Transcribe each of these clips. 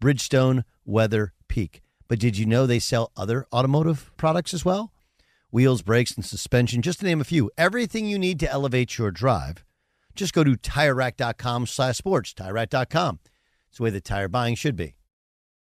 Bridgestone Weather Peak. But did you know they sell other automotive products as well? Wheels, brakes, and suspension, just to name a few. Everything you need to elevate your drive. Just go to TireRack.com slash sports, TireRack.com. It's the way that tire buying should be.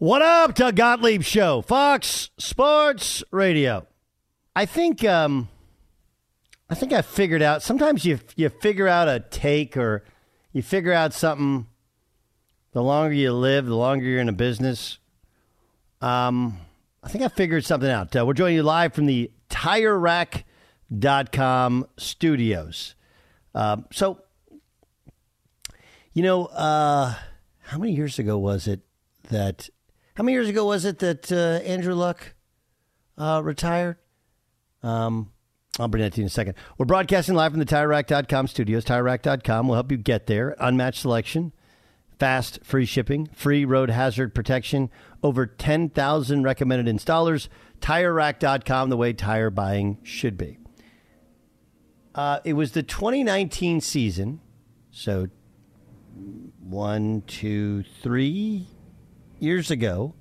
What up, Doug Gottlieb Show, Fox Sports Radio. I think um, I think I figured out. Sometimes you you figure out a take or you figure out something. The longer you live, the longer you're in a business. Um, I think I figured something out. Uh, we're joining you live from the TireRack.com studios. Uh, so, you know, uh, how many years ago was it that how many years ago was it that uh, Andrew Luck uh, retired? Um, I'll bring that to you in a second. We're broadcasting live from the TireRack.com studios. TireRack.com will help you get there. Unmatched selection, fast, free shipping, free road hazard protection, over 10,000 recommended installers. TireRack.com, the way tire buying should be. Uh, it was the 2019 season, so one, two, three years ago,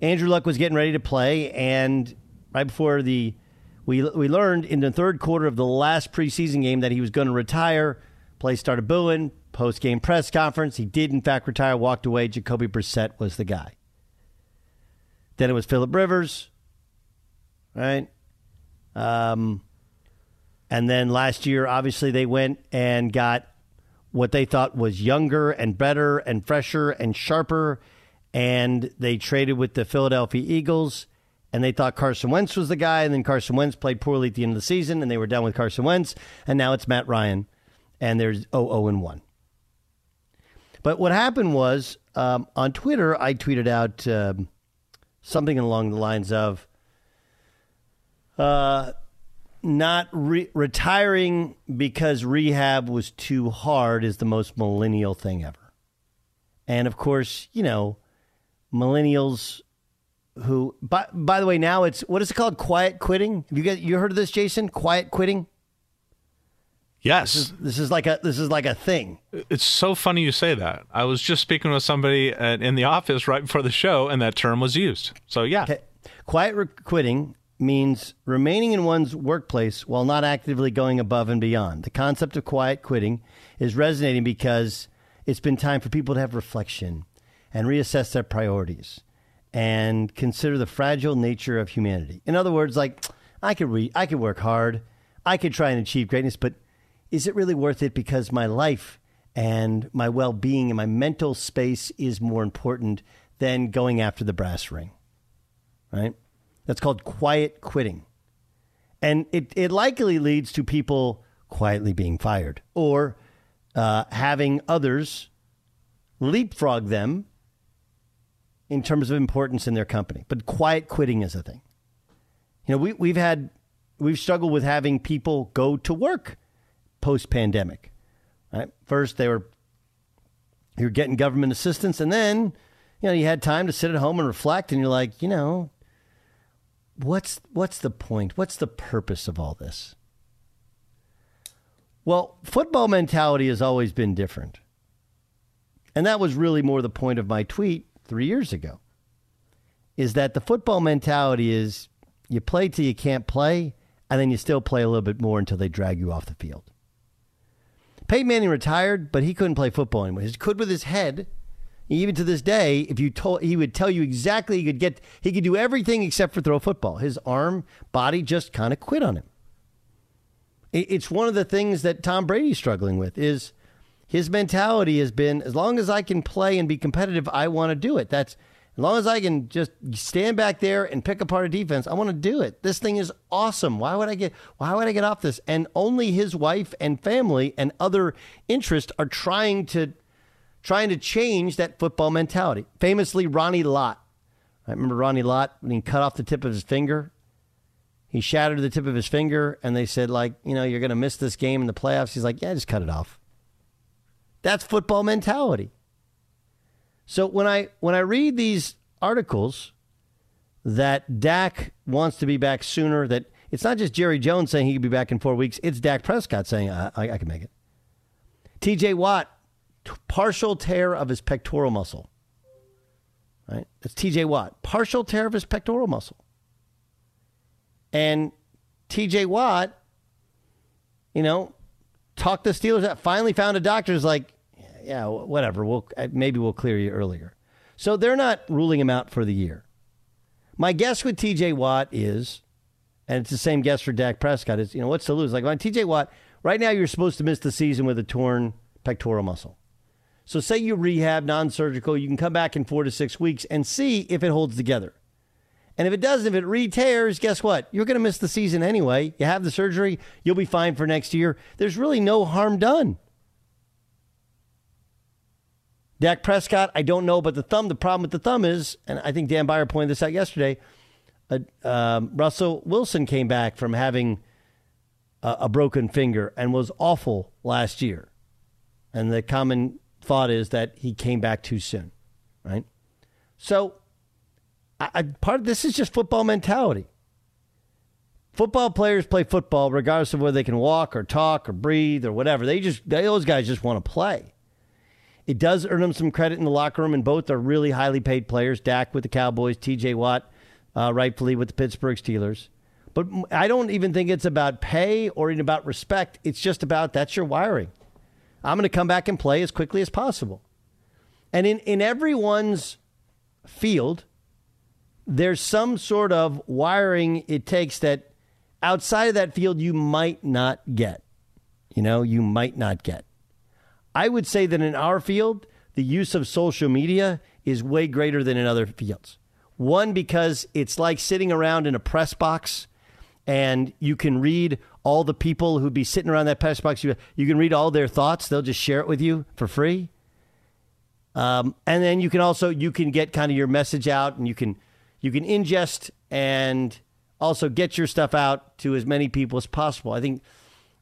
Andrew Luck was getting ready to play, and right before the we we learned in the third quarter of the last preseason game that he was going to retire. Play started booing. Post game press conference, he did in fact retire. Walked away. Jacoby Brissett was the guy. Then it was Philip Rivers, right? Um, and then last year, obviously, they went and got what they thought was younger and better and fresher and sharper and they traded with the Philadelphia Eagles, and they thought Carson Wentz was the guy, and then Carson Wentz played poorly at the end of the season, and they were done with Carson Wentz, and now it's Matt Ryan, and there's 0 and 1. But what happened was um, on Twitter, I tweeted out um, something along the lines of uh, not re- retiring because rehab was too hard is the most millennial thing ever. And of course, you know, millennials who by by the way now it's what is it called quiet quitting have you got you heard of this jason quiet quitting Yes. this is, this is like a this is like a thing It's so funny you say that. I was just speaking with somebody at, in the office right before the show, and that term was used. So, yeah. okay Quiet re- quitting means remaining in one's workplace while not actively going above and beyond. The concept of quiet quitting is resonating because it's been time for people to have reflection and reassess their priorities and consider the fragile nature of humanity. In other words, like I could re- I could work hard, I could try and achieve greatness, but is it really worth it because my life and my well-being and my mental space is more important than going after the brass ring? Right? That's called quiet quitting. And it, it likely leads to people quietly being fired or uh, having others leapfrog them in terms of importance in their company. But quiet quitting is a thing. You know, we, we've had, we've struggled with having people go to work post pandemic. Right? First, they were, you were getting government assistance, and then, you know, you had time to sit at home and reflect, and you're like, you know, what's what's the point? What's the purpose of all this? Well, football mentality has always been different. And that was really more the point of my tweet 3 years ago. Is that the football mentality is you play till you can't play and then you still play a little bit more until they drag you off the field. Peyton Manning retired, but he couldn't play football anymore. He could with his head, even to this day, if you told, he would tell you exactly he could get, he could do everything except for throw football. His arm, body just kind of quit on him. It's one of the things that Tom Brady's struggling with is his mentality has been as long as I can play and be competitive, I want to do it. That's as long as I can just stand back there and pick apart a defense, I want to do it. This thing is awesome. Why would I get why would I get off this? And only his wife and family and other interests are trying to trying to change that football mentality. Famously, Ronnie Lott. I remember Ronnie Lott when he cut off the tip of his finger. He shattered the tip of his finger, and they said, like, you know, you're going to miss this game in the playoffs. He's like, yeah, just cut it off. That's football mentality. So when I when I read these articles that Dak wants to be back sooner, that it's not just Jerry Jones saying he could be back in four weeks. It's Dak Prescott saying I, I, I can make it. T.J. Watt partial tear of his pectoral muscle. Right? That's TJ Watt. Partial tear of his pectoral muscle. And TJ Watt, you know, talked the Steelers out, finally found a doctor who's like, yeah, whatever. We'll uh, maybe we'll clear you earlier. So they're not ruling him out for the year. My guess with TJ Watt is, and it's the same guess for Dak Prescott, is you know, what's to lose? Like on TJ Watt, right now you're supposed to miss the season with a torn pectoral muscle. So, say you rehab non surgical, you can come back in four to six weeks and see if it holds together. And if it doesn't, if it re tears, guess what? You're going to miss the season anyway. You have the surgery, you'll be fine for next year. There's really no harm done. Dak Prescott, I don't know, but the thumb, the problem with the thumb is, and I think Dan Beyer pointed this out yesterday, uh, um, Russell Wilson came back from having a, a broken finger and was awful last year. And the common thought is that he came back too soon, right? So, I, I, part of this is just football mentality. Football players play football regardless of whether they can walk or talk or breathe or whatever. They just they, those guys just want to play. It does earn them some credit in the locker room, and both are really highly paid players. Dak with the Cowboys, T.J. Watt, uh, rightfully with the Pittsburgh Steelers. But I don't even think it's about pay or even about respect. It's just about that's your wiring. I'm going to come back and play as quickly as possible. And in, in everyone's field, there's some sort of wiring it takes that outside of that field you might not get. You know, you might not get. I would say that in our field, the use of social media is way greater than in other fields. One, because it's like sitting around in a press box and you can read all the people who'd be sitting around that press box. You, you can read all their thoughts. They'll just share it with you for free. Um, and then you can also you can get kind of your message out, and you can you can ingest and also get your stuff out to as many people as possible. I think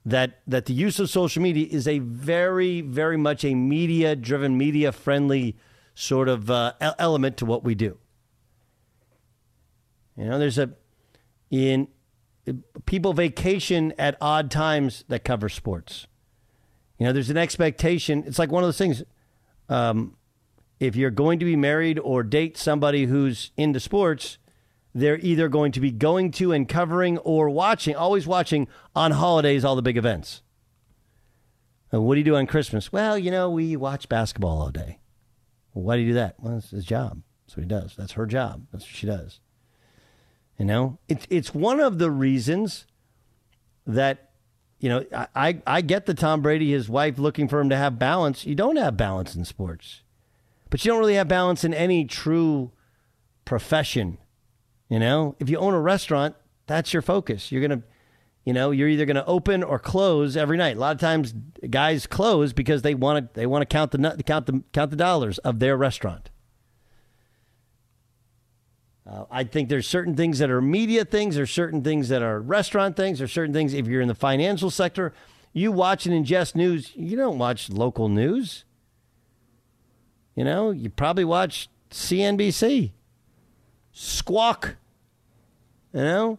that that the use of social media is a very very much a media driven, media friendly sort of uh, element to what we do. You know, there's a in people vacation at odd times that cover sports. You know, there's an expectation. It's like one of those things. Um, if you're going to be married or date somebody who's into sports, they're either going to be going to and covering or watching, always watching on holidays, all the big events. And what do you do on Christmas? Well, you know, we watch basketball all day. Well, why do you do that? Well, it's his job. That's what he does. That's her job. That's what she does. You know, it's it's one of the reasons that you know I I get the Tom Brady, his wife looking for him to have balance. You don't have balance in sports, but you don't really have balance in any true profession. You know, if you own a restaurant, that's your focus. You're gonna, you know, you're either gonna open or close every night. A lot of times, guys close because they want to they want to count the count the count the dollars of their restaurant. Uh, I think there's certain things that are media things, there's certain things that are restaurant things, there's certain things if you're in the financial sector, you watch and ingest news, you don't watch local news. You know, you probably watch CNBC. Squawk. You know?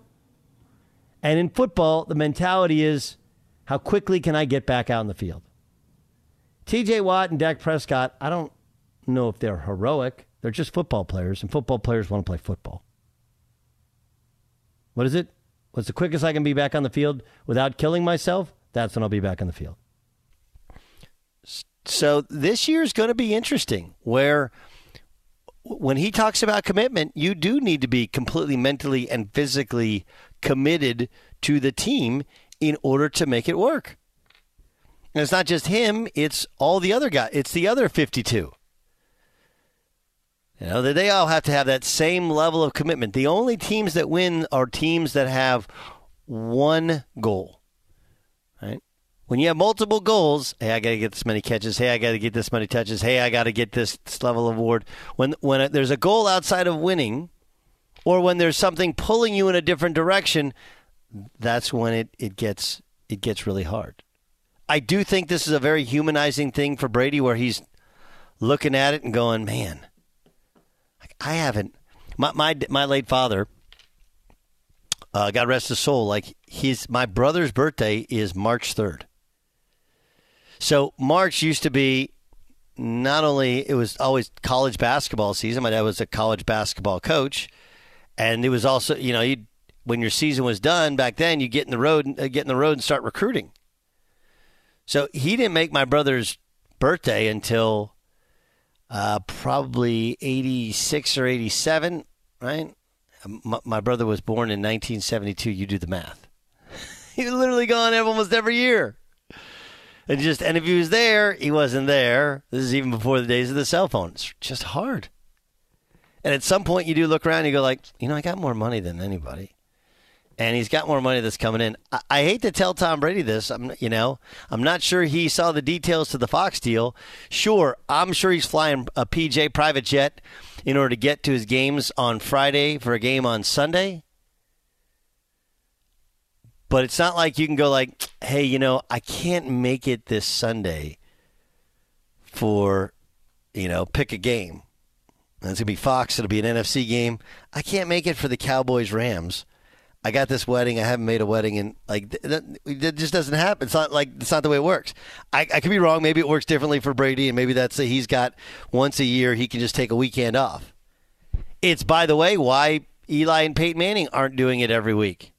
And in football, the mentality is how quickly can I get back out in the field? TJ Watt and Dak Prescott, I don't know if they're heroic. They're just football players, and football players want to play football. What is it? What's the quickest I can be back on the field without killing myself? That's when I'll be back on the field. So this year is going to be interesting where when he talks about commitment, you do need to be completely mentally and physically committed to the team in order to make it work. And it's not just him, it's all the other guys. It's the other 52. You know, they all have to have that same level of commitment. The only teams that win are teams that have one goal. When you have multiple goals, hey, I got to get this many catches. Hey, I got to get this many touches. Hey, I got to get this, this level of award. When when there's a goal outside of winning, or when there's something pulling you in a different direction, that's when it, it gets it gets really hard. I do think this is a very humanizing thing for Brady, where he's looking at it and going, "Man, I haven't. My my my late father, uh, God rest his soul. Like his my brother's birthday is March third. So March used to be not only it was always college basketball season. My dad was a college basketball coach, and it was also you know you when your season was done back then you get in the road uh, get in the road and start recruiting. So he didn't make my brother's birthday until uh, probably 86 or 87, right? My, my, brother was born in 1972. You do the math. He's literally gone almost every year. And just and if he was there, he wasn't there. This is even before the days of the cell phone. It's just hard. And at some point, you do look around and you go like, you know, I got more money than anybody and he's got more money that's coming in. I, I, hate to tell Tom Brady this. I'm, you know, I'm not sure he saw the details to the Fox deal. Sure, I'm sure he's flying a PJ private jet in order to get to his games on Friday for a game on Sunday. But it's not like you can go like, hey, you know, I can't make it this Sunday for, you know, pick a game. And it's gonna be Fox. It'll be an NFC game. I can't make it for the Cowboys Rams I got this wedding. I haven't made a wedding, and like that, that just doesn't happen. It's not like it's not the way it works. I, I could be wrong. Maybe it works differently for Brady, and maybe that's a, he's got once a year he can just take a weekend off. It's by the way why Eli and Peyton Manning aren't doing it every week.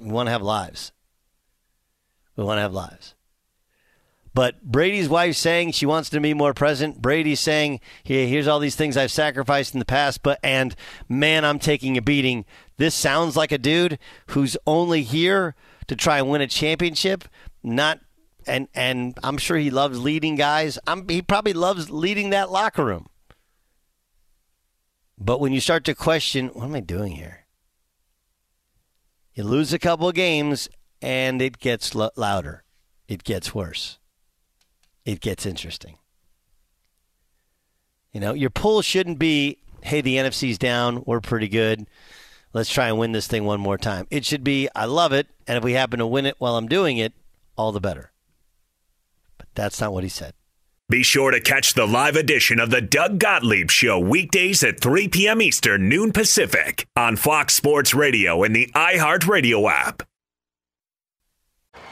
We want to have lives. We want to have lives. But Brady's wife saying she wants to be more present. Brady's saying, hey, here's all these things I've sacrificed in the past, but and man, I'm taking a beating. This sounds like a dude who's only here to try and win a championship, not and and I'm sure he loves leading guys. I'm, he probably loves leading that locker room. But when you start to question, what am I doing here? You lose a couple of games and it gets lo- louder. It gets worse it gets interesting. You know, your pull shouldn't be, hey, the NFC's down, we're pretty good. Let's try and win this thing one more time. It should be, I love it, and if we happen to win it while I'm doing it, all the better. But that's not what he said. Be sure to catch the live edition of the Doug Gottlieb Show weekdays at 3 p.m. Eastern, noon Pacific on Fox Sports Radio and the iHeartRadio app.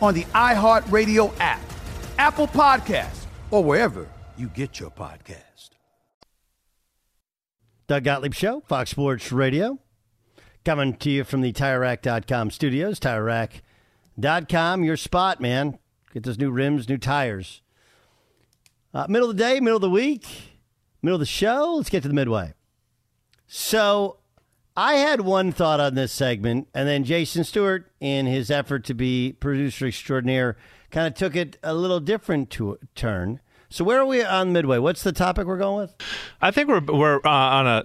on the iHeartRadio app, Apple Podcasts, or wherever you get your podcast. Doug Gottlieb Show, Fox Sports Radio. Coming to you from the TireRack.com studios. TireRack.com, your spot, man. Get those new rims, new tires. Uh, middle of the day, middle of the week, middle of the show. Let's get to the midway. So I had one thought on this segment, and then Jason Stewart, in his effort to be producer extraordinaire, kind of took it a little different to turn. So where are we on midway? What's the topic we're going with? I think we're we're uh, on a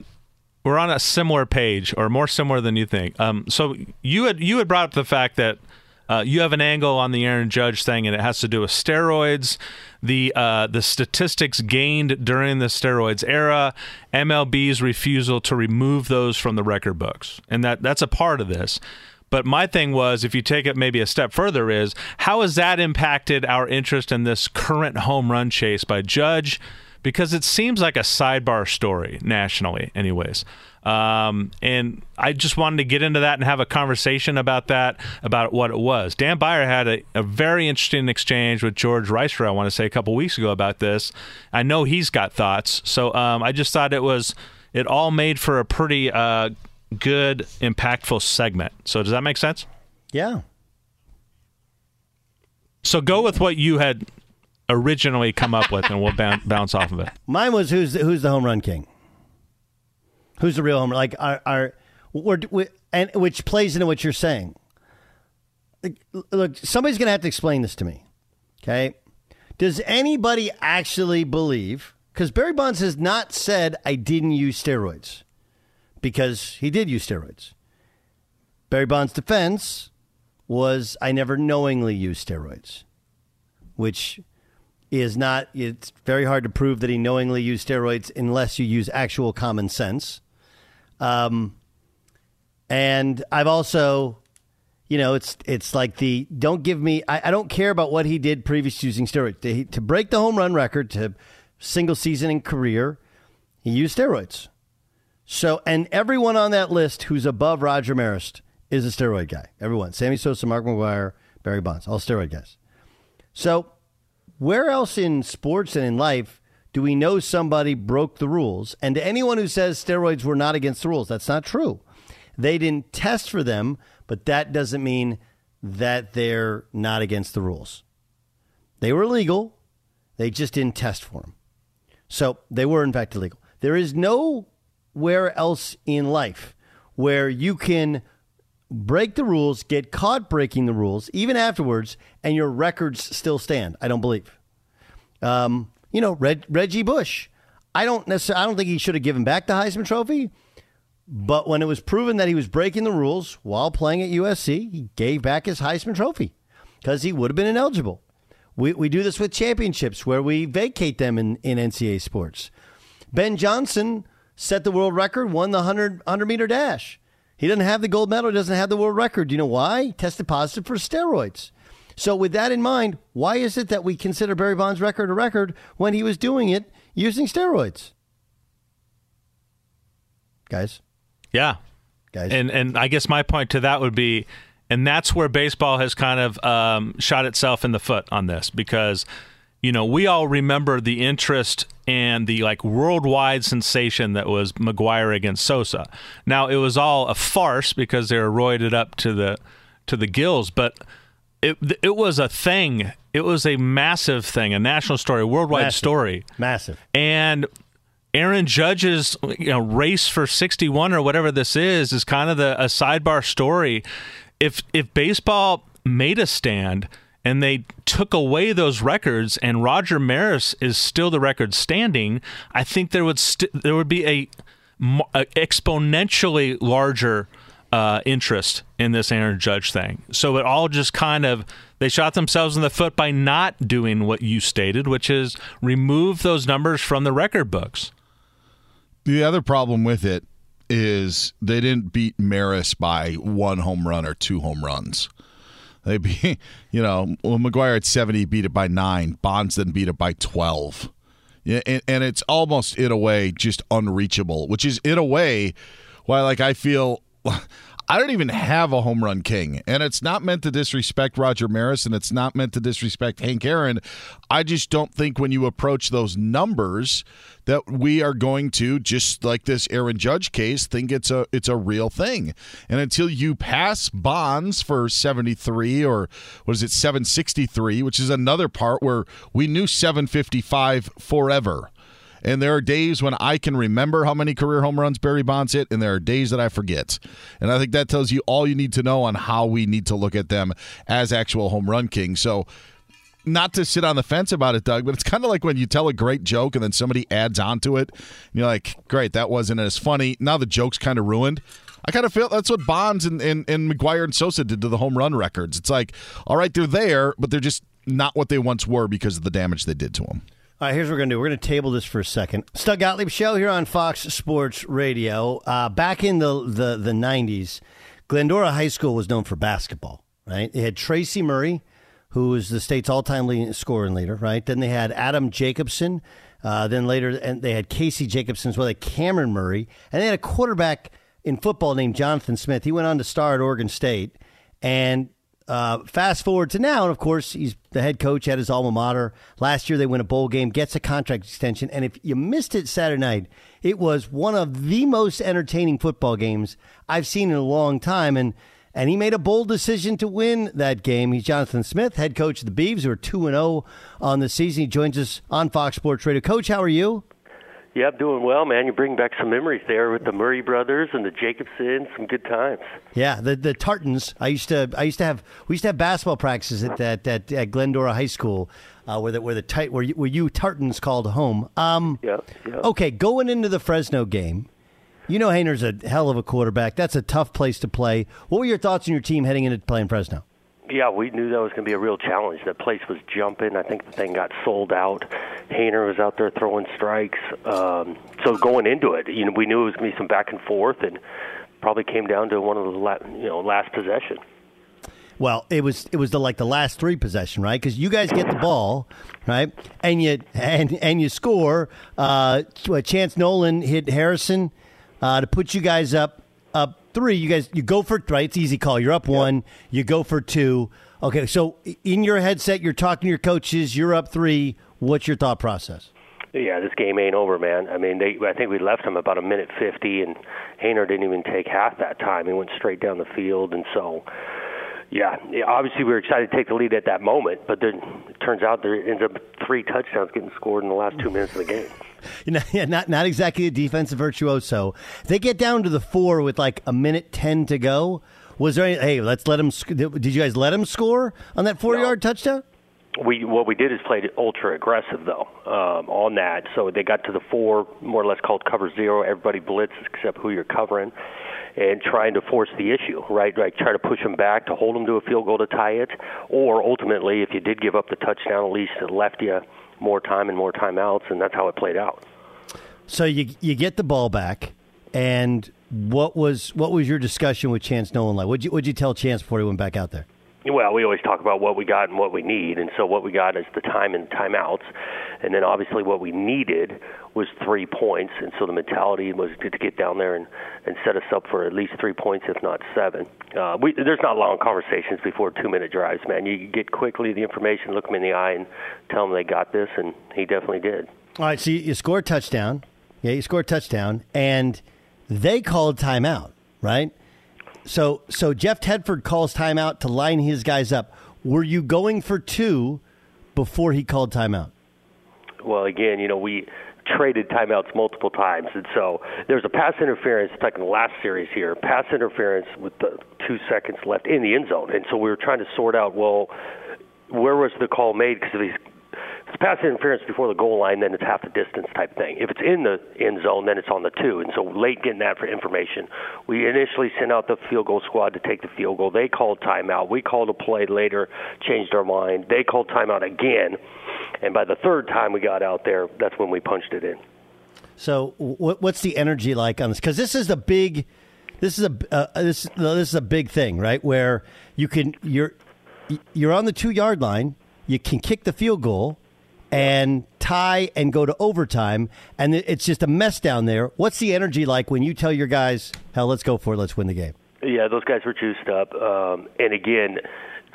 we're on a similar page, or more similar than you think. Um, so you had you had brought up the fact that uh, you have an angle on the Aaron Judge thing, and it has to do with steroids, the uh, the statistics gained during the steroids era, MLB's refusal to remove those from the record books, and that that's a part of this. But my thing was, if you take it maybe a step further, is how has that impacted our interest in this current home run chase by Judge? Because it seems like a sidebar story nationally, anyways. Um, and I just wanted to get into that and have a conversation about that, about what it was. Dan Beyer had a, a very interesting exchange with George Reister, I want to say, a couple weeks ago about this. I know he's got thoughts. So um, I just thought it was it all made for a pretty uh, good, impactful segment. So does that make sense? Yeah. So go with what you had originally come up with, and we'll bounce off of it. Mine was who's the, who's the home run king? Who's the real home run? Like our, our we're, we, and which plays into what you're saying. Look, somebody's going to have to explain this to me. Okay, does anybody actually believe? Because Barry Bonds has not said I didn't use steroids, because he did use steroids. Barry Bonds' defense was I never knowingly used steroids, which is not, it's very hard to prove that he knowingly used steroids unless you use actual common sense. Um, and I've also, you know, it's it's like the don't give me. I, I don't care about what he did previous using steroids to, to break the home run record to single season in career. He used steroids. So, and everyone on that list who's above Roger Maris is a steroid guy. Everyone, Sammy Sosa, Mark McGwire, Barry Bonds, all steroid guys. So, where else in sports and in life do we know somebody broke the rules? And to anyone who says steroids were not against the rules, that's not true. They didn't test for them, but that doesn't mean that they're not against the rules. They were illegal, they just didn't test for them. So they were, in fact, illegal. There is nowhere else in life where you can break the rules, get caught breaking the rules, even afterwards, and your records still stand. I don't believe. Um, you know, Reg, Reggie Bush. I don't necessarily. I don't think he should have given back the Heisman Trophy. But when it was proven that he was breaking the rules while playing at USC, he gave back his Heisman Trophy because he would have been ineligible. We, we do this with championships where we vacate them in, in NCAA sports. Ben Johnson set the world record, won the 100, 100 meter dash. He doesn't have the gold medal, he doesn't have the world record. Do you know why? He tested positive for steroids. So, with that in mind, why is it that we consider Barry Bonds' record a record when he was doing it using steroids? Guys? Yeah. Guys. And, and I guess my point to that would be, and that's where baseball has kind of um, shot itself in the foot on this because you know, we all remember the interest and the like worldwide sensation that was McGwire against Sosa. Now it was all a farce because they were roided up to the to the gills, but it it was a thing. It was a massive thing, a national story, a worldwide Massive. story, Massive. and Aaron Judge's you know race for 61 or whatever this is is kind of the a sidebar story. If if baseball made a stand and they took away those records and Roger Maris is still the record standing, I think there would st- there would be a, a exponentially larger uh, interest in this Aaron Judge thing. So it all just kind of they shot themselves in the foot by not doing what you stated, which is remove those numbers from the record books. The other problem with it is they didn't beat Maris by one home run or two home runs. They beat, you know, well, McGwire at 70 beat it by nine. Bonds then beat it by 12. Yeah, and, and it's almost in a way just unreachable, which is in a way why, like, I feel. I don't even have a home run king, and it's not meant to disrespect Roger Maris, and it's not meant to disrespect Hank Aaron. I just don't think when you approach those numbers that we are going to just like this Aaron Judge case think it's a it's a real thing. And until you pass Bonds for 73 or what is it 763, which is another part where we knew 755 forever. And there are days when I can remember how many career home runs Barry Bonds hit, and there are days that I forget. And I think that tells you all you need to know on how we need to look at them as actual home run kings. So not to sit on the fence about it, Doug, but it's kind of like when you tell a great joke and then somebody adds on to it. And you're like, great, that wasn't as funny. Now the joke's kind of ruined. I kind of feel that's what Bonds and, and, and McGwire and Sosa did to the home run records. It's like, all right, they're there, but they're just not what they once were because of the damage they did to them. All right, here's what we're going to do. We're going to table this for a second. Doug Gottlieb Show here on Fox Sports Radio. Uh, back in the, the, the 90s, Glendora High School was known for basketball, right? They had Tracy Murray, who was the state's all-time leading scoring leader, right? Then they had Adam Jacobsen. Uh, then later, and they had Casey Jacobsen as well, like Cameron Murray, and they had a quarterback in football named Jonathan Smith. He went on to star at Oregon State, and uh, fast forward to now, and of course, he's the head coach at his alma mater. Last year, they win a bowl game, gets a contract extension, and if you missed it Saturday night, it was one of the most entertaining football games I've seen in a long time. And and he made a bold decision to win that game. He's Jonathan Smith, head coach of the Beavs, who are two and zero oh on the season. He joins us on Fox Sports Radio. Coach, how are you? Yeah, I'm doing well, man. You bring back some memories there with the Murray brothers and the Jacobsens. Some good times. Yeah, the the Tartans. I used to I used to have we used to have basketball practices at at, at, at Glendora High School, uh, where the where the tight where you, where you Tartans called home. Um, yeah, yeah. Okay, going into the Fresno game, you know Haener's a hell of a quarterback. That's a tough place to play. What were your thoughts on your team heading into playing Fresno? Yeah, we knew that was going to be a real challenge. The place was jumping. I think the thing got sold out. Haener was out there throwing strikes. Um, so going into it, you know, we knew it was going to be some back and forth, and probably came down to one of the you know last possession. Well, it was it was the like the last three possession, right? Because you guys get the ball, right, and you and and you score. Uh, Chance Nolan hit Harrison uh, to put you guys up three. You guys you go for right. It's easy call. You're up yep. one. You go for two. Okay, so in your headset, you're talking to your coaches. You're up three. What's your thought process? Yeah, this game ain't over, man. I mean, they I think we left them about a minute fifty, and Haener didn't even take half that time. He went straight down the field, and so. Yeah, obviously we were excited to take the lead at that moment, but then it turns out there ends up three touchdowns getting scored in the last two minutes of the game. you know, yeah, not not exactly a defensive virtuoso. They get down to the four with like a minute ten to go. Was there any? Hey, let's let him. Did you guys let him score on that four no. yard touchdown? We what we did is played ultra aggressive though um, on that. So they got to the four, more or less called cover zero. Everybody blitzes except who you're covering, and trying to force the issue, right? Like try to push them back to hold them to a field goal to tie it, or ultimately, if you did give up the touchdown, at least it left you more time and more timeouts, and that's how it played out. So you you get the ball back, and what was what was your discussion with Chance Nolan like? What'd you what'd you tell Chance before he went back out there? Well, we always talk about what we got and what we need, and so what we got is the time and timeouts, and then obviously what we needed was three points, and so the mentality was to, get down there and and set us up for at least three points, if not seven. Uh, we, there's not long conversations before two minute drives, man. You get quickly the information, look them in the eye, and tell them they got this, and he definitely did. All right, so you score a touchdown. Yeah, you score a touchdown, and they called timeout, right? So so Jeff Tedford calls timeout to line his guys up. Were you going for two before he called timeout? Well, again, you know we traded timeouts multiple times, and so there's a pass interference. Like in the last series here, pass interference with the two seconds left in the end zone, and so we were trying to sort out well where was the call made because if he's it's pass interference before the goal line, then it's half the distance type thing. If it's in the end zone, then it's on the two. And so late getting that for information. We initially sent out the field goal squad to take the field goal. They called timeout. We called a play later, changed our mind. They called timeout again. And by the third time we got out there, that's when we punched it in. So what's the energy like on this? Because this is a big, this is a uh, this this is a big thing, right? Where you can you're you're on the two yard line, you can kick the field goal, and tie and go to overtime, and it's just a mess down there. What's the energy like when you tell your guys, "Hell, let's go for it, let's win the game"? Yeah, those guys were juiced up, um, and again,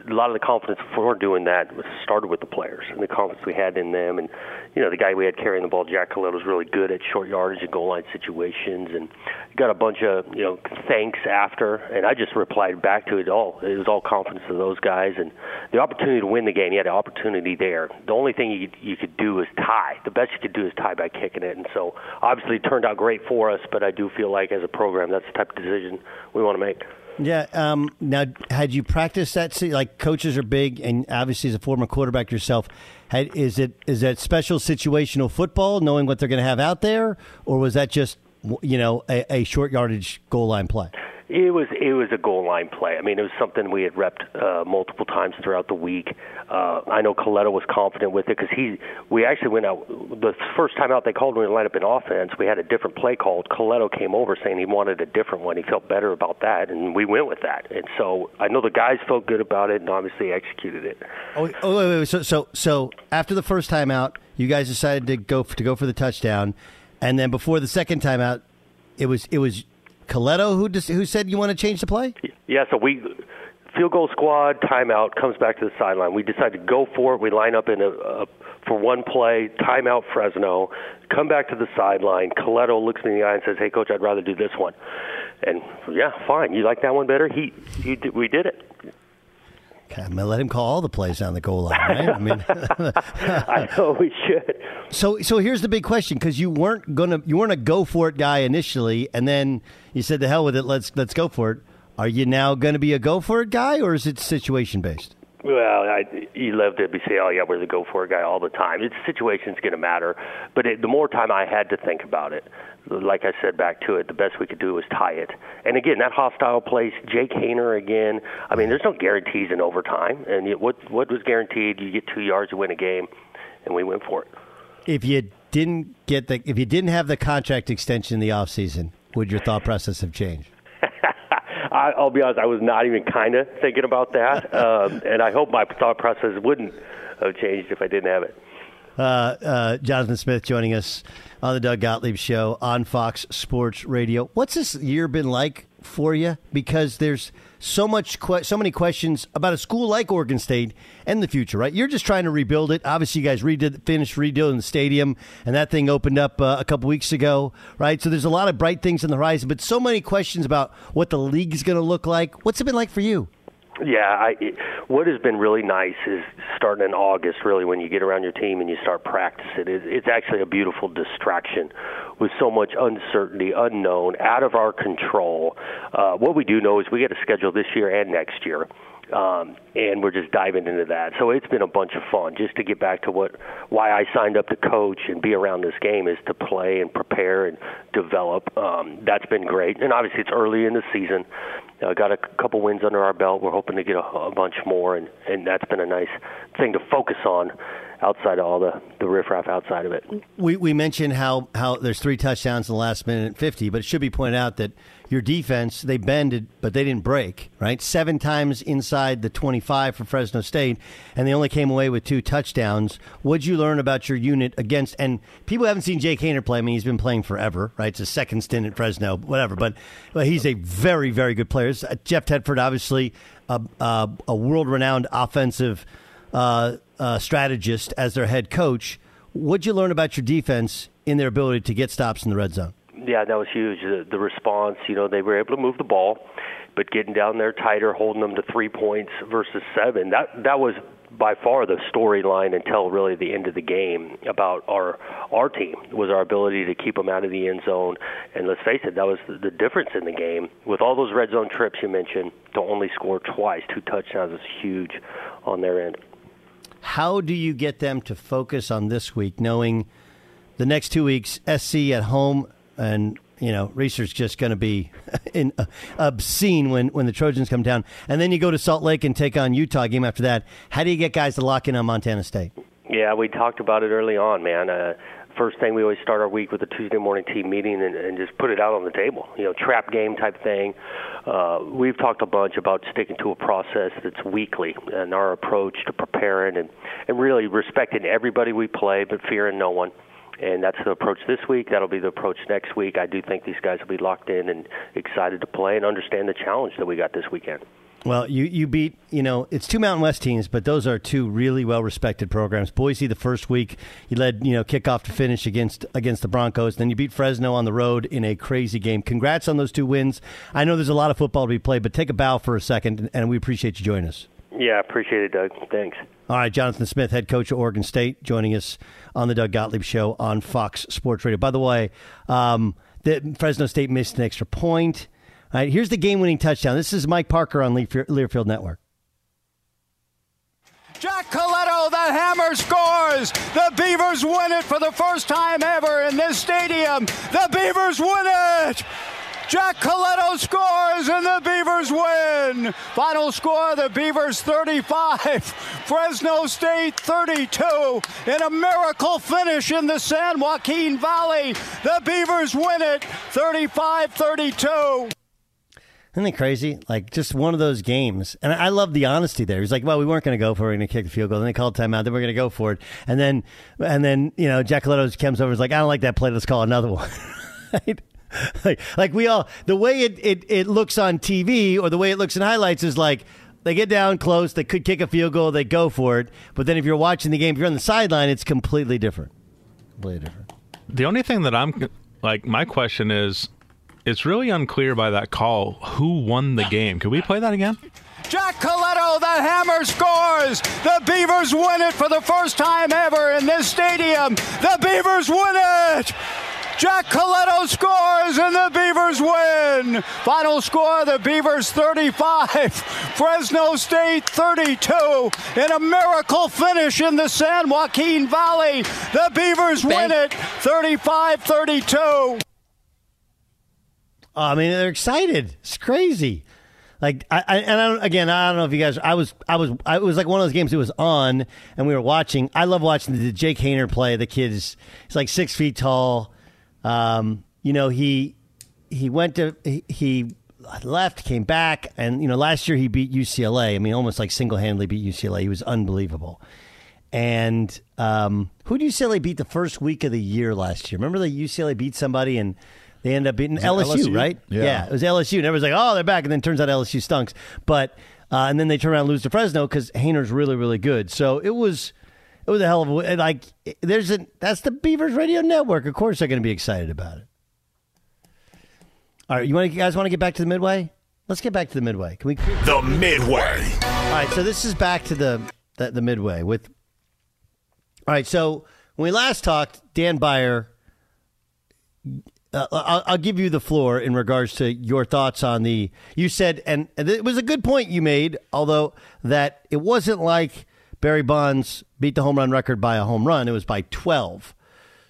a lot of the confidence for doing that was started with the players and the confidence we had in them. And you know, the guy we had carrying the ball, Jack Colletto, was really good at short yardage and goal line situations, and got a bunch of you know thanks after. And I just replied back to it all. It was all confidence of those guys and the opportunity to win the game. You had an opportunity there. The only thing you you could do is tie. The best you could do is tie by kicking it. And so obviously it turned out great for us. But I do feel like as a program, that's the type of decision we want to make. Yeah. Um, now, had you practiced that? Like coaches are big, and obviously as a former quarterback yourself, had, is it is that special situational football, knowing what they're going to have out there, or was that just you know a, a short yardage goal line play? It was it was a goal line play. I mean, it was something we had repped uh, multiple times throughout the week. Uh, I know Colletto was confident with it because he. We actually went out the first time out they called when we lined up in offense. We had a different play called. Colletto came over saying he wanted a different one. He felt better about that, and we went with that. And so I know the guys felt good about it, and obviously executed it. Oh, oh wait, wait, wait. So so so after the first time out, you guys decided to go to go for the touchdown, and then before the second time out, it was it was Colletto who who said you want to change the play? Yeah, so we field goal squad, timeout, comes back to the sideline. We decide to go for it. We line up in a, a for one play, timeout Fresno, come back to the sideline. Colletto looks me in the eye and says, "Hey, coach, I'd rather do this one." And yeah, fine. You like that one better? He, he we did it. I'm gonna let him call all the plays on the goal line, right? I mean, I know we should. So, so here's the big question because you weren't gonna, you weren't a go for it guy initially, and then you said, "The hell with it, let's let's go for it." Are you now going to be a go for it guy, or is it situation based? Well, I, you love to be say, "Oh yeah, we're the go for it guy all the time." It's situation's going to matter, but it, the more time I had to think about it, like I said back to it, the best we could do was tie it. And again, that hostile place, Jake Haener again. I mean, there's no guarantees in overtime, and you, what what was guaranteed? You get two yards, you win a game, and we went for it. If you didn't get the, if you didn't have the contract extension in the off season, would your thought process have changed? I, I'll be honest, I was not even kind of thinking about that, um, and I hope my thought process wouldn't have changed if I didn't have it. Uh, uh, Jonathan Smith joining us on the Doug Gottlieb Show on Fox Sports Radio. What's this year been like for you? Because there's so much, que- so many questions about a school like Oregon State and the future. Right? You're just trying to rebuild it. Obviously, you guys redid, finished redoing the stadium, and that thing opened up uh, a couple weeks ago. Right? So there's a lot of bright things on the horizon, but so many questions about what the league is going to look like. What's it been like for you? Yeah, I, it, what has been really nice is starting in August, really, when you get around your team and you start practicing. It, it's actually a beautiful distraction with so much uncertainty, unknown, out of our control. Uh, what we do know is we get a schedule this year and next year. Um, and we're just diving into that. So it's been a bunch of fun. Just to get back to what why I signed up to coach and be around this game is to play and prepare and develop. Um, that's been great. And obviously it's early in the season, uh, got a couple wins under our belt. We're hoping to get a, a bunch more, and and that's been a nice thing to focus on outside of all the the riffraff outside of it. We we mentioned how how there's three touchdowns in the last minute and fifty, but it should be pointed out that your defense they bended, but they didn't break. Right, seven times inside the 25 for Fresno State, and they only came away with two touchdowns. What'd you learn about your unit against? And people haven't seen Jake Haener play. I mean, he's been playing forever. Right, it's a second stint at Fresno, whatever. But, but he's a very very good player. Uh, Jeff Tedford, obviously, a, a, a world renowned offensive. Uh, uh, strategist as their head coach. What'd you learn about your defense in their ability to get stops in the red zone? Yeah, that was huge. The, the response, you know, they were able to move the ball, but getting down there tighter, holding them to three points versus seven. That that was by far the storyline until really the end of the game about our our team was our ability to keep them out of the end zone. And let's face it, that was the difference in the game. With all those red zone trips you mentioned, to only score twice, two touchdowns is huge on their end. How do you get them to focus on this week, knowing the next two weeks, SC at home, and you know, Reser's just going to be in, uh, obscene when, when the Trojans come down, and then you go to Salt Lake and take on Utah game after that. How do you get guys to lock in on Montana State? Yeah, we talked about it early on, man. Uh, first thing we always start our week with a Tuesday morning team meeting and, and just put it out on the table. You know, trap game type thing. Uh, we've talked a bunch about sticking to a process that's weekly and our approach to preparing and, and really respecting everybody we play, but fearing no one. And that's the approach this week. That'll be the approach next week. I do think these guys will be locked in and excited to play and understand the challenge that we got this weekend. Well, you, you beat, you know, it's two Mountain West teams, but those are two really well respected programs. Boise the first week, you led, you know, kickoff to finish against against the Broncos. Then you beat Fresno on the road in a crazy game. Congrats on those two wins. I know there's a lot of football to be played, but take a bow for a second, and we appreciate you joining us. Yeah, appreciate it, Doug. Thanks. All right, Jonathan Smith, head coach of Oregon State, joining us on the Doug Gottlieb Show on Fox Sports Radio. By the way, um, the Fresno State missed an extra point. All right, here's the game-winning touchdown. This is Mike Parker on Learfield Network. Jack Colletto, the hammer scores. The Beavers win it for the first time ever in this stadium. The Beavers win it. Jack Colletto scores and the Beavers win. Final score the Beavers 35, Fresno State 32. In a miracle finish in the San Joaquin Valley, the Beavers win it 35 32. Isn't it crazy? Like just one of those games, and I love the honesty there. He's like, "Well, we weren't going to go for it. We're going to kick the field goal." Then they called timeout. Then we're going to go for it, and then, and then you know, Jack comes over. Is like, "I don't like that play. Let's call another one." right? Like, like we all the way it, it it looks on TV or the way it looks in highlights is like, they get down close. They could kick a field goal. They go for it. But then if you're watching the game, if you're on the sideline, it's completely different. Completely different. The only thing that I'm like, my question is, it's really unclear by that call who won the game. Could we play that again? Jack Colletto, the hammer scores. The Beavers win it for the first time ever in this stadium. The Beavers win it. Jack Colletto scores and the Beavers win. Final score the Beavers 35, Fresno State 32. In a miracle finish in the San Joaquin Valley, the Beavers win it 35 32. I mean, they're excited. It's crazy. Like I, I and I don't, again, I don't know if you guys. I was, I was, I, it was like one of those games. It was on, and we were watching. I love watching the Jake Haener play. The kid is, he's like six feet tall. Um, you know, he he went to he, he left, came back, and you know, last year he beat UCLA. I mean, almost like single handedly beat UCLA. He was unbelievable. And um, who did UCLA beat the first week of the year last year? Remember the UCLA beat somebody and they end up beating LSU, LSU? right? Yeah. it was LSU. And everyone's like, oh, they're back. And then it turns out LSU stunks. But uh, and then they turn around and lose to Fresno because Haener's really, really good. So it was it was a hell of a like. There's a that's the Beavers Radio Network. Of course, they're going to be excited about it. All right, you want you guys want to get back to the midway? Let's get back to the midway. Can we? The Midway. All right, so this is back to the the, the midway with. All right, so when we last talked, Dan Beyer. Uh, I'll, I'll give you the floor in regards to your thoughts on the. You said, and and it was a good point you made, although that it wasn't like Barry Bonds beat the home run record by a home run; it was by twelve.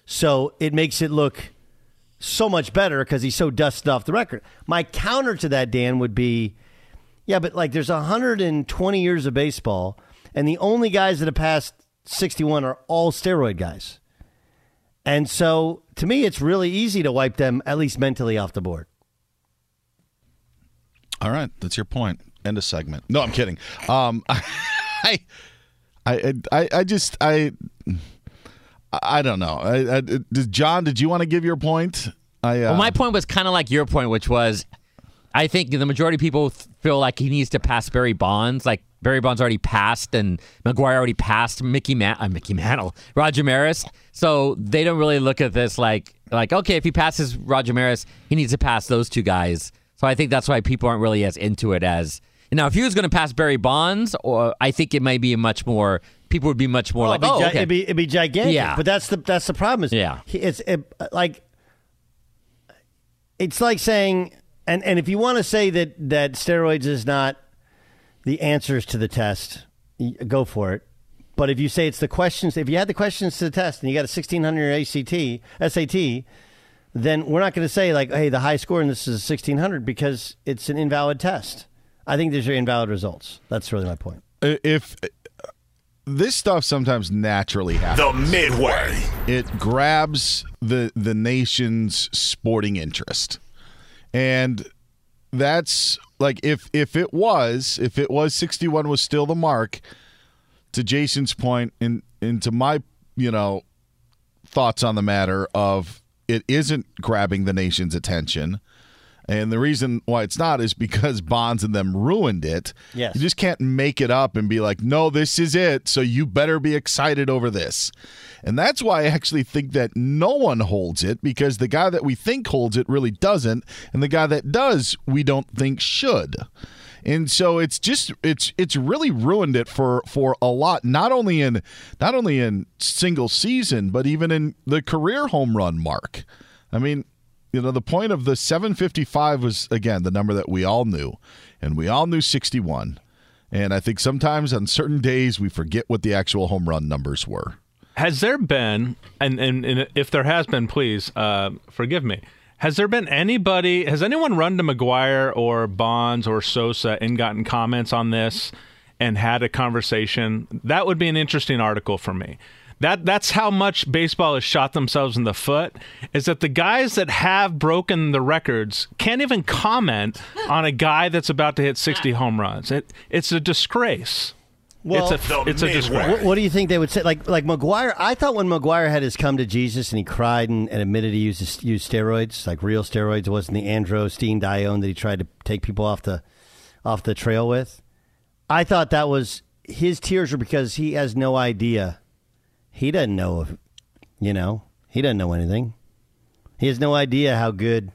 So it makes it look so much better because he's so dusted off the record. My counter to that, Dan, would be yeah, but like there's 120 years of baseball, and the only guys that have passed 61 are all steroid guys. And so to me, it's really easy to wipe them, at least mentally, off the board. All right, that's your point. End of segment. No, I'm kidding. Um, I, I, I, I just, I, I don't know. I, I, did John, did you want to give your point? I, uh, Well, my point was kind of like your point, which was I think the majority of people feel like he needs to pass Barry Bonds. Like Barry Bonds already passed, and McGwire already passed Mickey Man- uh, Mickey Mantle, Roger Maris. So they don't really look at this like like okay, if he passes Roger Maris, he needs to pass those two guys. So I think that's why people aren't really as into it as now. If he was going to pass Barry Bonds, or I think it might be a much more people would be much more like it'd, be oh gi- okay. it'd be it'd be gigantic. Yeah. but that's the that's the problem. Is Yeah. he- it's it, like it's like saying, and and if you want to say that that steroids is not the answers to the test, go for it. But if you say it's the questions, if you had the questions to the test and you got a sixteen hundred ACT SAT, then we're not going to say like, hey, the high score in this is sixteen hundred because it's an invalid test. I think these are invalid results. That's really my point. if uh, this stuff sometimes naturally happens. The Midway. It grabs the the nation's sporting interest. And that's like if if it was if it was 61 was still the mark to Jason's point and into my, you know, thoughts on the matter of it isn't grabbing the nation's attention. And the reason why it's not is because Bonds and them ruined it. Yes. You just can't make it up and be like, no, this is it. So you better be excited over this. And that's why I actually think that no one holds it because the guy that we think holds it really doesn't. And the guy that does, we don't think should. And so it's just it's it's really ruined it for for a lot not only in not only in single season but even in the career home run mark. I mean, you know, the point of the 755 was again the number that we all knew, and we all knew 61. And I think sometimes on certain days we forget what the actual home run numbers were. Has there been, and, and, and if there has been, please uh, forgive me. Has there been anybody, has anyone run to McGwire or Bonds or Sosa and gotten comments on this and had a conversation? That would be an interesting article for me. That that's how much baseball has shot themselves in the foot. Is that the guys that have broken the records can't even comment on a guy that's about to hit 60 home runs. It it's a disgrace. Well, it's a it's a disgrace. What, what do you think they would say? Like like McGwire, I thought when McGwire had his come to Jesus and he cried and, and admitted he used used steroids, like real steroids, it wasn't the androstenedione that he tried to take people off the off the trail with. I thought that was his tears were because he has no idea. He doesn't know if, you know, he doesn't know anything. He has no idea how good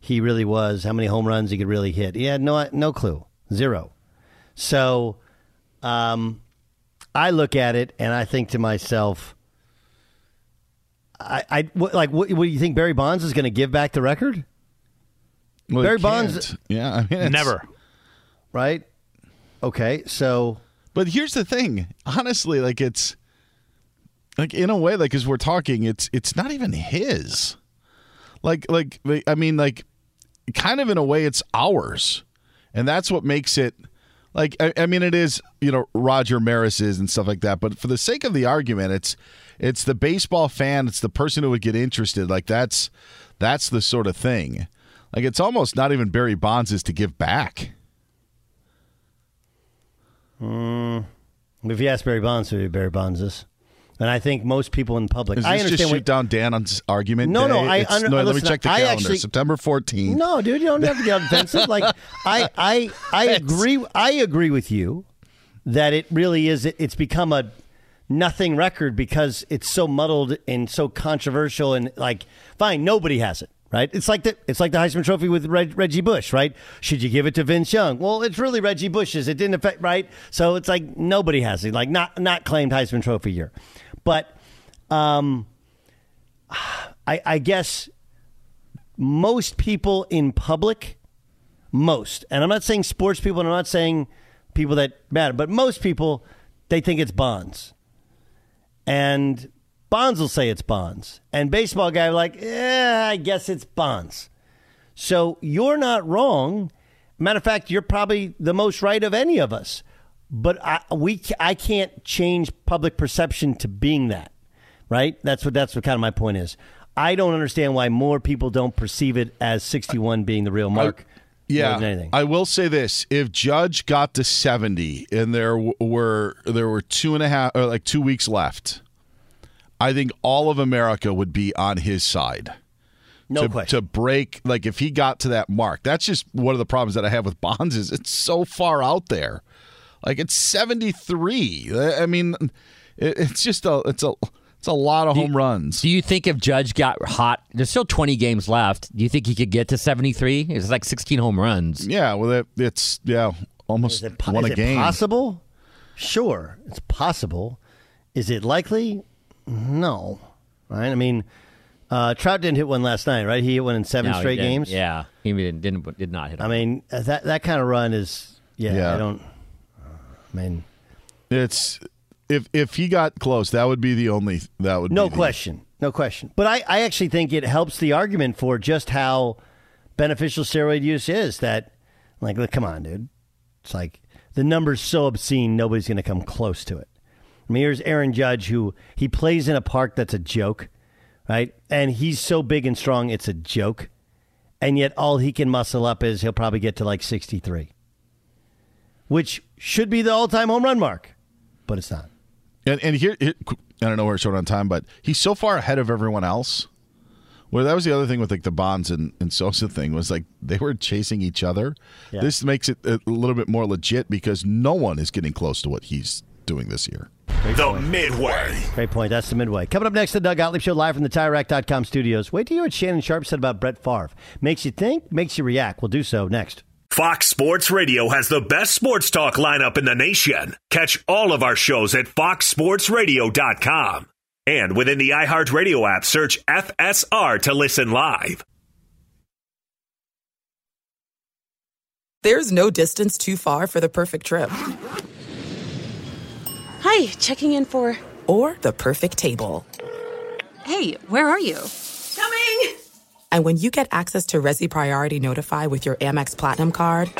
he really was, how many home runs he could really hit. He had no no clue, zero. So, um, I look at it and I think to myself, I, I what, like, what, what do you think Barry Bonds is going to give back the record? Well, Barry Bonds. Yeah, I mean, Never. right? Okay, so But here's the thing, honestly, like it's like in a way, like as we're talking, it's it's not even his. Like like like, I mean, like kind of in a way, it's ours, and that's what makes it. Like I, I mean, it is you know Roger Maris's and stuff like that. But for the sake of the argument, it's it's the baseball fan, it's the person who would get interested. Like that's that's the sort of thing. Like it's almost not even Barry Bonds' is to give back. Mm, if you ask Barry Bonds, who Barry Bonds is, and I think most people in public, Is I understand. just what- shoot down Dan on this argument? No, no. I under- no, let me check the I calendar. actually- September 14th. No, dude, you don't have to get defensive. Like I, I, I agree. I agree with you that it really is. It's become a nothing record because it's so muddled and so controversial and like fine, nobody has it. Right? It's like the it's like the Heisman Trophy with Reg, Reggie Bush, right? Should you give it to Vince Young? Well, it's really Reggie Bush's. It didn't affect, right? So it's like nobody has it, like not not claimed Heisman Trophy year, but um, I, I guess most people in public, most, and I'm not saying sports people, and I'm not saying people that matter, but most people, they think it's Bonds. And Bonds will say it's Bonds. And baseball guy like, I guess it's Bonds. So you're not wrong. Matter of fact, you're probably the most right of any of us. But I, we, I can't change public perception to being that, right? That's what that's what kind of my point is. I don't understand why more people don't perceive it as 61 being the real mark. more Yeah. I will say this: if Judge got to seventy and there w- were there were two and a half or like two weeks left, I think all of America would be on his side. No to, question. To break, like if he got to that mark, that's just one of the problems that I have with Bonds is it's so far out there. Like it's seventy three. I mean, it's just a it's a it's a lot of home runs. Do you think if Judge got hot, there's still 20 games left. Do you think he could get to 73? It's like 16 home runs. Yeah, well, it, it's yeah, almost Po- one is a it game. possible? Sure, it's possible. Is it likely? No. Right? I mean, uh, Trout didn't hit one last night, right? He hit one in seven No, straight games. Yeah, he didn't, didn't did not hit. I mean, uh, that that kind of run is yeah. Yeah. I don't. Mean, It's if if he got close, that would be the only that would no be the- question, no question. But I, I actually think it helps the argument for just how beneficial steroid use is. That like, look, come on, dude. It's like the number's so obscene, nobody's going to come close to it. I mean, here's Aaron Judge, who he plays in a park that's a joke, right? And he's so big and strong, it's a joke. And yet, all he can muscle up is he'll probably get to like 63, which should be the all time home run mark, but it's not. And and here, here I don't know where it's short on time, but he's so far ahead of everyone else. Well, that was the other thing with like the Bonds and, and Sosa thing was like they were chasing each other. Yeah. This makes it a little bit more legit because no one is getting close to what he's doing this year. The Midway. Great point. That's the midway. Coming up next, the Doug Gottlieb Show live from the TireRack.com studios. Wait till you hear what Shannon Sharpe said about Brett Favre. Makes you think, makes you react. We'll do so next. Fox Sports Radio has the best sports talk lineup in the nation. Catch all of our shows at foxsportsradio.com. And within the iHeartRadio app, search FSR to listen live. There's no distance too far for the perfect trip. Hi, checking in for. Or the perfect table. Hey, where are you? Coming! And when you get access to Resy Priority Notify with your Amex Platinum card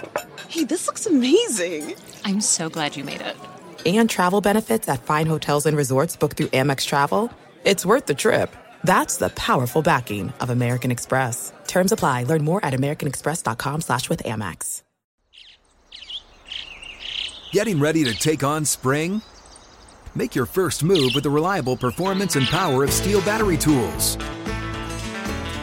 Hey, this looks amazing. I'm so glad you made it. and travel benefits at fine hotels and resorts booked through Amex Travel, it's worth the trip. That's the powerful backing of American Express. Terms apply. Learn more at americanexpress.com slash with Amex. Getting ready to take on spring? Make your first move with the reliable performance and power of STIHL battery tools.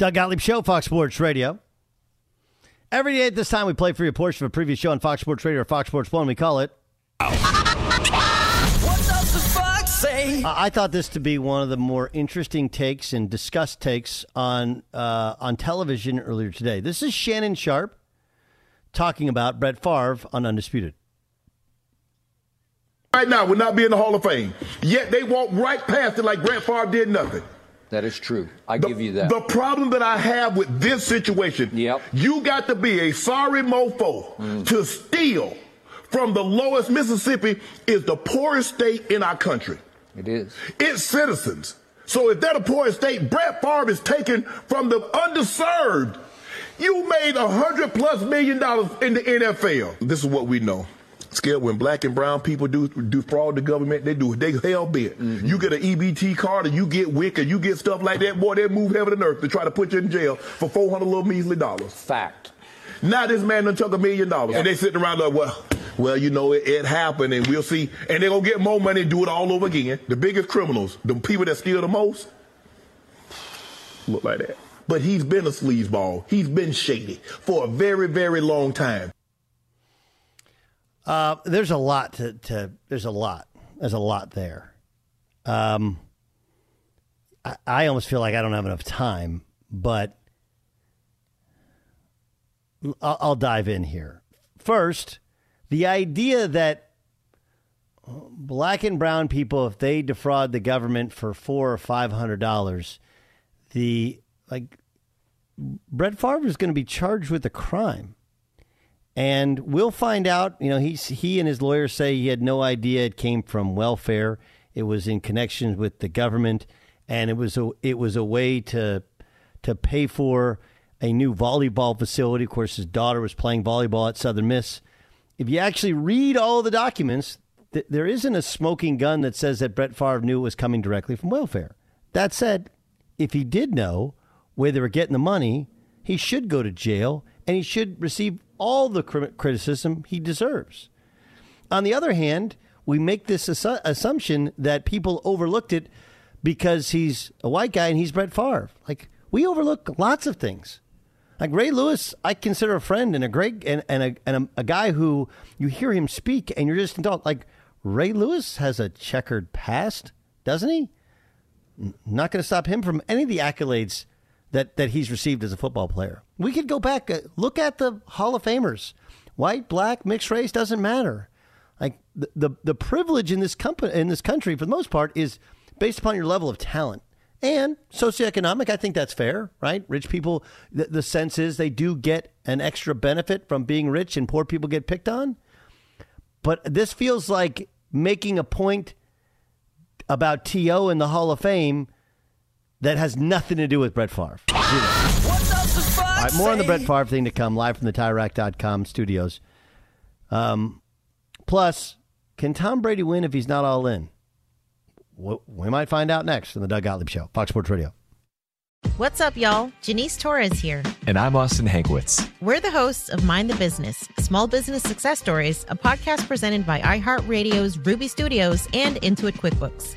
Doug Gottlieb Show, Fox Sports Radio. Every day at this time, we play for you a portion of a previous show on Fox Sports Radio or Fox Sports One. We call it. What does the fox say? Uh, I thought this to be one of the more interesting takes and discussed takes on uh, on television earlier today. This is Shannon Sharpe talking about Brett Favre on Undisputed. Right now, would not be in the Hall of Fame. Yet they walk right past it like Brett Favre did nothing. That is true. I the, give you that. The problem that I have with this situation, yep. you got to be a sorry mofo mm. to steal from the lowest Mississippi is the poorest state in our country. It is. Its citizens. So if they're the poorest state, Brett Favre is taken from the underserved. You made a hundred plus million dollars in the NFL. This is what we know scared when black and brown people do do fraud the government, they do it. they hell bent. Mm-hmm. You get an EBT card and you get WIC or you get stuff like that, boy, they move heaven and earth to try to put you in jail for four hundred little measly dollars. Fact. Now this man done took a million dollars and they sitting around like, well, well, you know, it, it, happened and we'll see. And they're gonna get more money and do it all over again. The biggest criminals, the people that steal the most, look like that. But he's been a sleazeball. He's been shady for a very, very long time. Uh, there's a lot to, to, There's a lot. There's a lot there. Um, I, I almost feel like I don't have enough time, but I'll, I'll dive in here. First, the idea that black and brown people, if they defraud the government for four or five hundred dollars, the like Brett Favre is going to be charged with a crime. And we'll find out. You know, he's, he and his lawyers say he had no idea it came from welfare. It was in connection with the government, and it was a it was a way to to pay for a new volleyball facility. Of course, his daughter was playing volleyball at Southern Miss. If you actually read all the documents, th- there isn't a smoking gun that says that Brett Favre knew it was coming directly from welfare. That said, if he did know where they were getting the money, he should go to jail and he should receive all the criticism he deserves. On the other hand, we make this assu- assumption that people overlooked it because he's a white guy and he's Brett Favre. Like we overlook lots of things. Like Ray Lewis, I consider a friend and a great and, and, a, and a, a guy who you hear him speak and you're just like Ray Lewis has a checkered past, doesn't he? not going to stop him from any of the accolades that, that he's received as a football player. We could go back, uh, look at the Hall of Famers. White, black, mixed race doesn't matter. Like the, the, the privilege in this company in this country, for the most part, is based upon your level of talent and socioeconomic. I think that's fair, right? Rich people, the, the sense is they do get an extra benefit from being rich, and poor people get picked on. But this feels like making a point about To in the Hall of Fame that has nothing to do with Brett Favre. All right, more on the Brett Favre thing to come, live from the TireRack.com studios. Um, plus, can Tom Brady win if he's not all in? We might find out next on the Doug Gottlieb Show, Fox Sports Radio. What's up, y'all? Janice Torres here. And I'm Austin Hankwitz. We're the hosts of Mind the Business Small Business Success Stories, a podcast presented by iHeartRadio's Ruby Studios and Intuit QuickBooks.